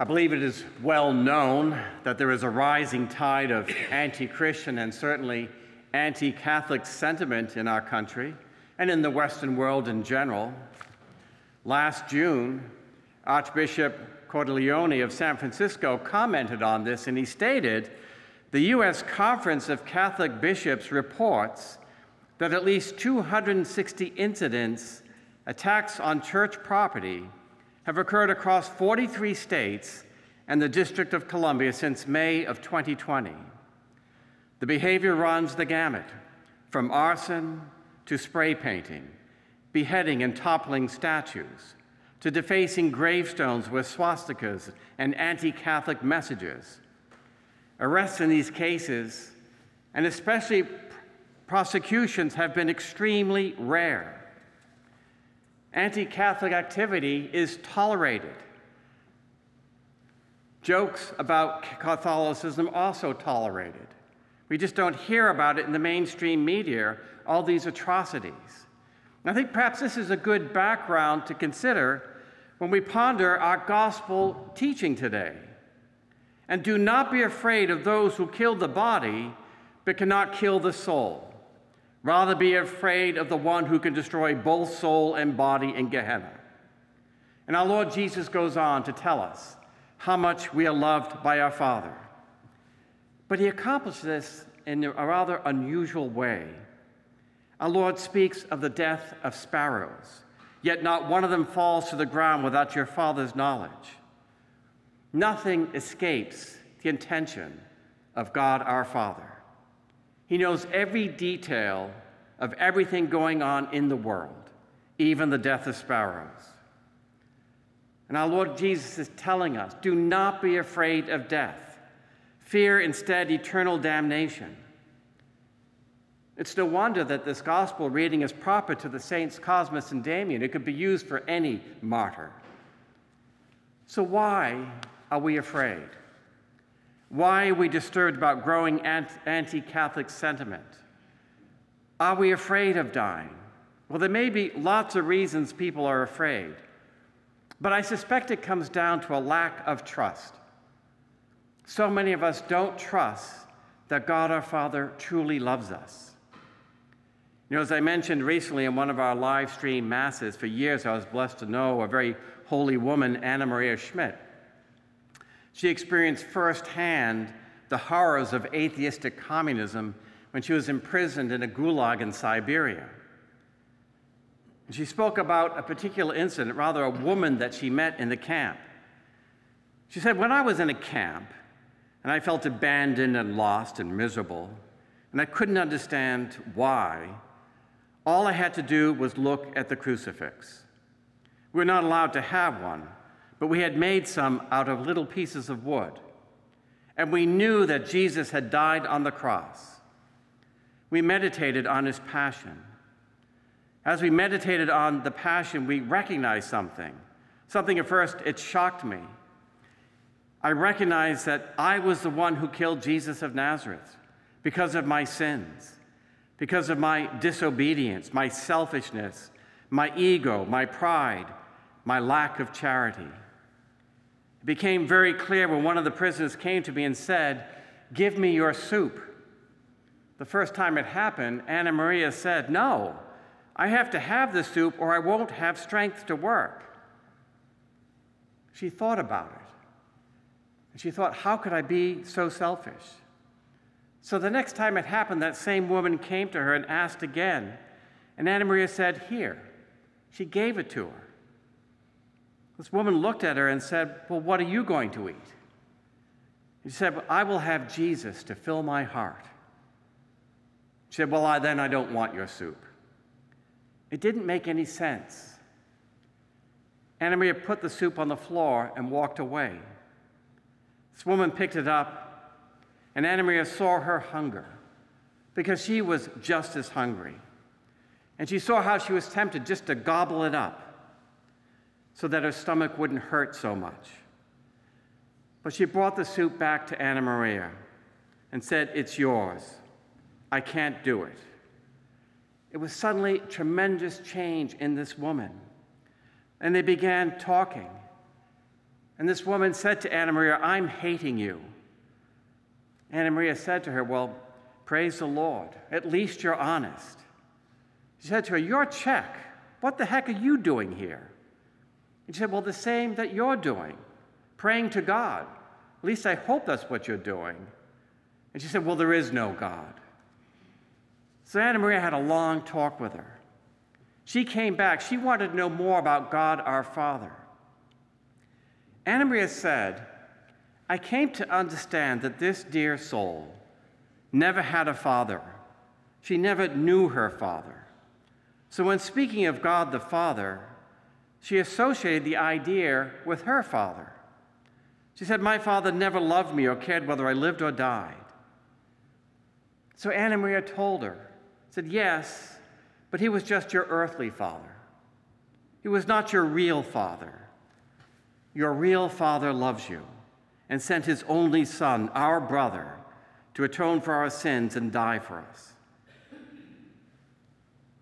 I believe it is well known that there is a rising tide of anti Christian and certainly anti Catholic sentiment in our country and in the Western world in general. Last June, Archbishop Cordileone of San Francisco commented on this and he stated the U.S. Conference of Catholic Bishops reports that at least 260 incidents, attacks on church property, have occurred across 43 states and the District of Columbia since May of 2020. The behavior runs the gamut from arson to spray painting, beheading and toppling statues, to defacing gravestones with swastikas and anti Catholic messages. Arrests in these cases, and especially prosecutions, have been extremely rare. Anti Catholic activity is tolerated. Jokes about Catholicism also tolerated. We just don't hear about it in the mainstream media, all these atrocities. I think perhaps this is a good background to consider when we ponder our gospel teaching today. And do not be afraid of those who kill the body but cannot kill the soul. Rather be afraid of the one who can destroy both soul and body in Gehenna. And our Lord Jesus goes on to tell us how much we are loved by our Father. But he accomplishes this in a rather unusual way. Our Lord speaks of the death of sparrows, yet not one of them falls to the ground without your Father's knowledge. Nothing escapes the intention of God our Father. He knows every detail of everything going on in the world, even the death of sparrows. And our Lord Jesus is telling us do not be afraid of death, fear instead eternal damnation. It's no wonder that this gospel reading is proper to the saints Cosmas and Damian. It could be used for any martyr. So, why are we afraid? Why are we disturbed about growing anti Catholic sentiment? Are we afraid of dying? Well, there may be lots of reasons people are afraid, but I suspect it comes down to a lack of trust. So many of us don't trust that God our Father truly loves us. You know, as I mentioned recently in one of our live stream masses, for years I was blessed to know a very holy woman, Anna Maria Schmidt. She experienced firsthand the horrors of atheistic communism when she was imprisoned in a gulag in Siberia. She spoke about a particular incident, rather, a woman that she met in the camp. She said, When I was in a camp and I felt abandoned and lost and miserable, and I couldn't understand why, all I had to do was look at the crucifix. We're not allowed to have one, but we had made some out of little pieces of wood. And we knew that Jesus had died on the cross. We meditated on his passion. As we meditated on the passion, we recognized something. Something at first, it shocked me. I recognized that I was the one who killed Jesus of Nazareth because of my sins, because of my disobedience, my selfishness, my ego, my pride, my lack of charity. It became very clear when one of the prisoners came to me and said, Give me your soup. The first time it happened, Anna Maria said, No, I have to have the soup or I won't have strength to work. She thought about it. And she thought, How could I be so selfish? So the next time it happened, that same woman came to her and asked again. And Anna Maria said, Here. She gave it to her. This woman looked at her and said, Well, what are you going to eat? She said, well, I will have Jesus to fill my heart. She said, Well, I, then I don't want your soup. It didn't make any sense. Anna Maria put the soup on the floor and walked away. This woman picked it up, and Anna Maria saw her hunger because she was just as hungry. And she saw how she was tempted just to gobble it up so that her stomach wouldn't hurt so much. But she brought the soup back to Anna Maria and said, It's yours. I can't do it. It was suddenly tremendous change in this woman. And they began talking. And this woman said to Anna Maria, I'm hating you. Anna Maria said to her, Well, praise the Lord. At least you're honest. She said to her, You're Czech. What the heck are you doing here? And she said, Well, the same that you're doing, praying to God. At least I hope that's what you're doing. And she said, Well, there is no God. So Anna Maria had a long talk with her. She came back. She wanted to know more about God our Father. Anna Maria said, I came to understand that this dear soul never had a father. She never knew her father. So when speaking of God the Father, she associated the idea with her father. She said, My father never loved me or cared whether I lived or died. So Anna Maria told her, said, Yes, but he was just your earthly father. He was not your real father. Your real father loves you and sent his only son, our brother, to atone for our sins and die for us.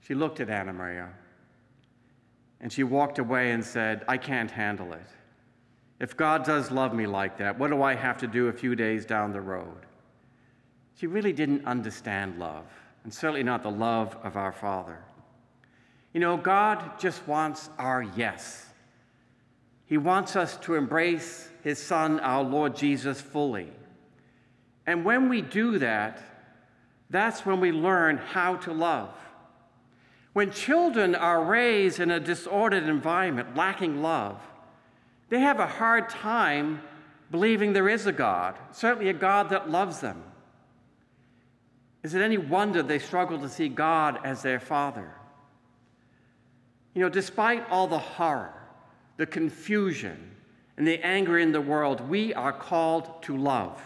She looked at Anna Maria and she walked away and said, I can't handle it. If God does love me like that, what do I have to do a few days down the road? She really didn't understand love, and certainly not the love of our Father. You know, God just wants our yes. He wants us to embrace His Son, our Lord Jesus, fully. And when we do that, that's when we learn how to love. When children are raised in a disordered environment, lacking love, they have a hard time believing there is a God, certainly a God that loves them. Is it any wonder they struggle to see God as their Father? You know, despite all the horror, the confusion, and the anger in the world, we are called to love.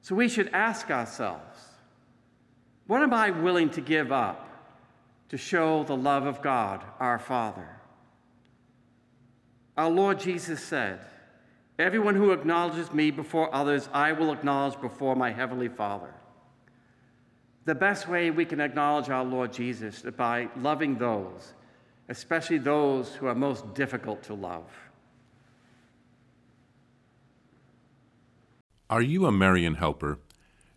So we should ask ourselves what am I willing to give up to show the love of God, our Father? Our Lord Jesus said, Everyone who acknowledges me before others, I will acknowledge before my Heavenly Father. The best way we can acknowledge our Lord Jesus is by loving those, especially those who are most difficult to love. Are you a Marian helper?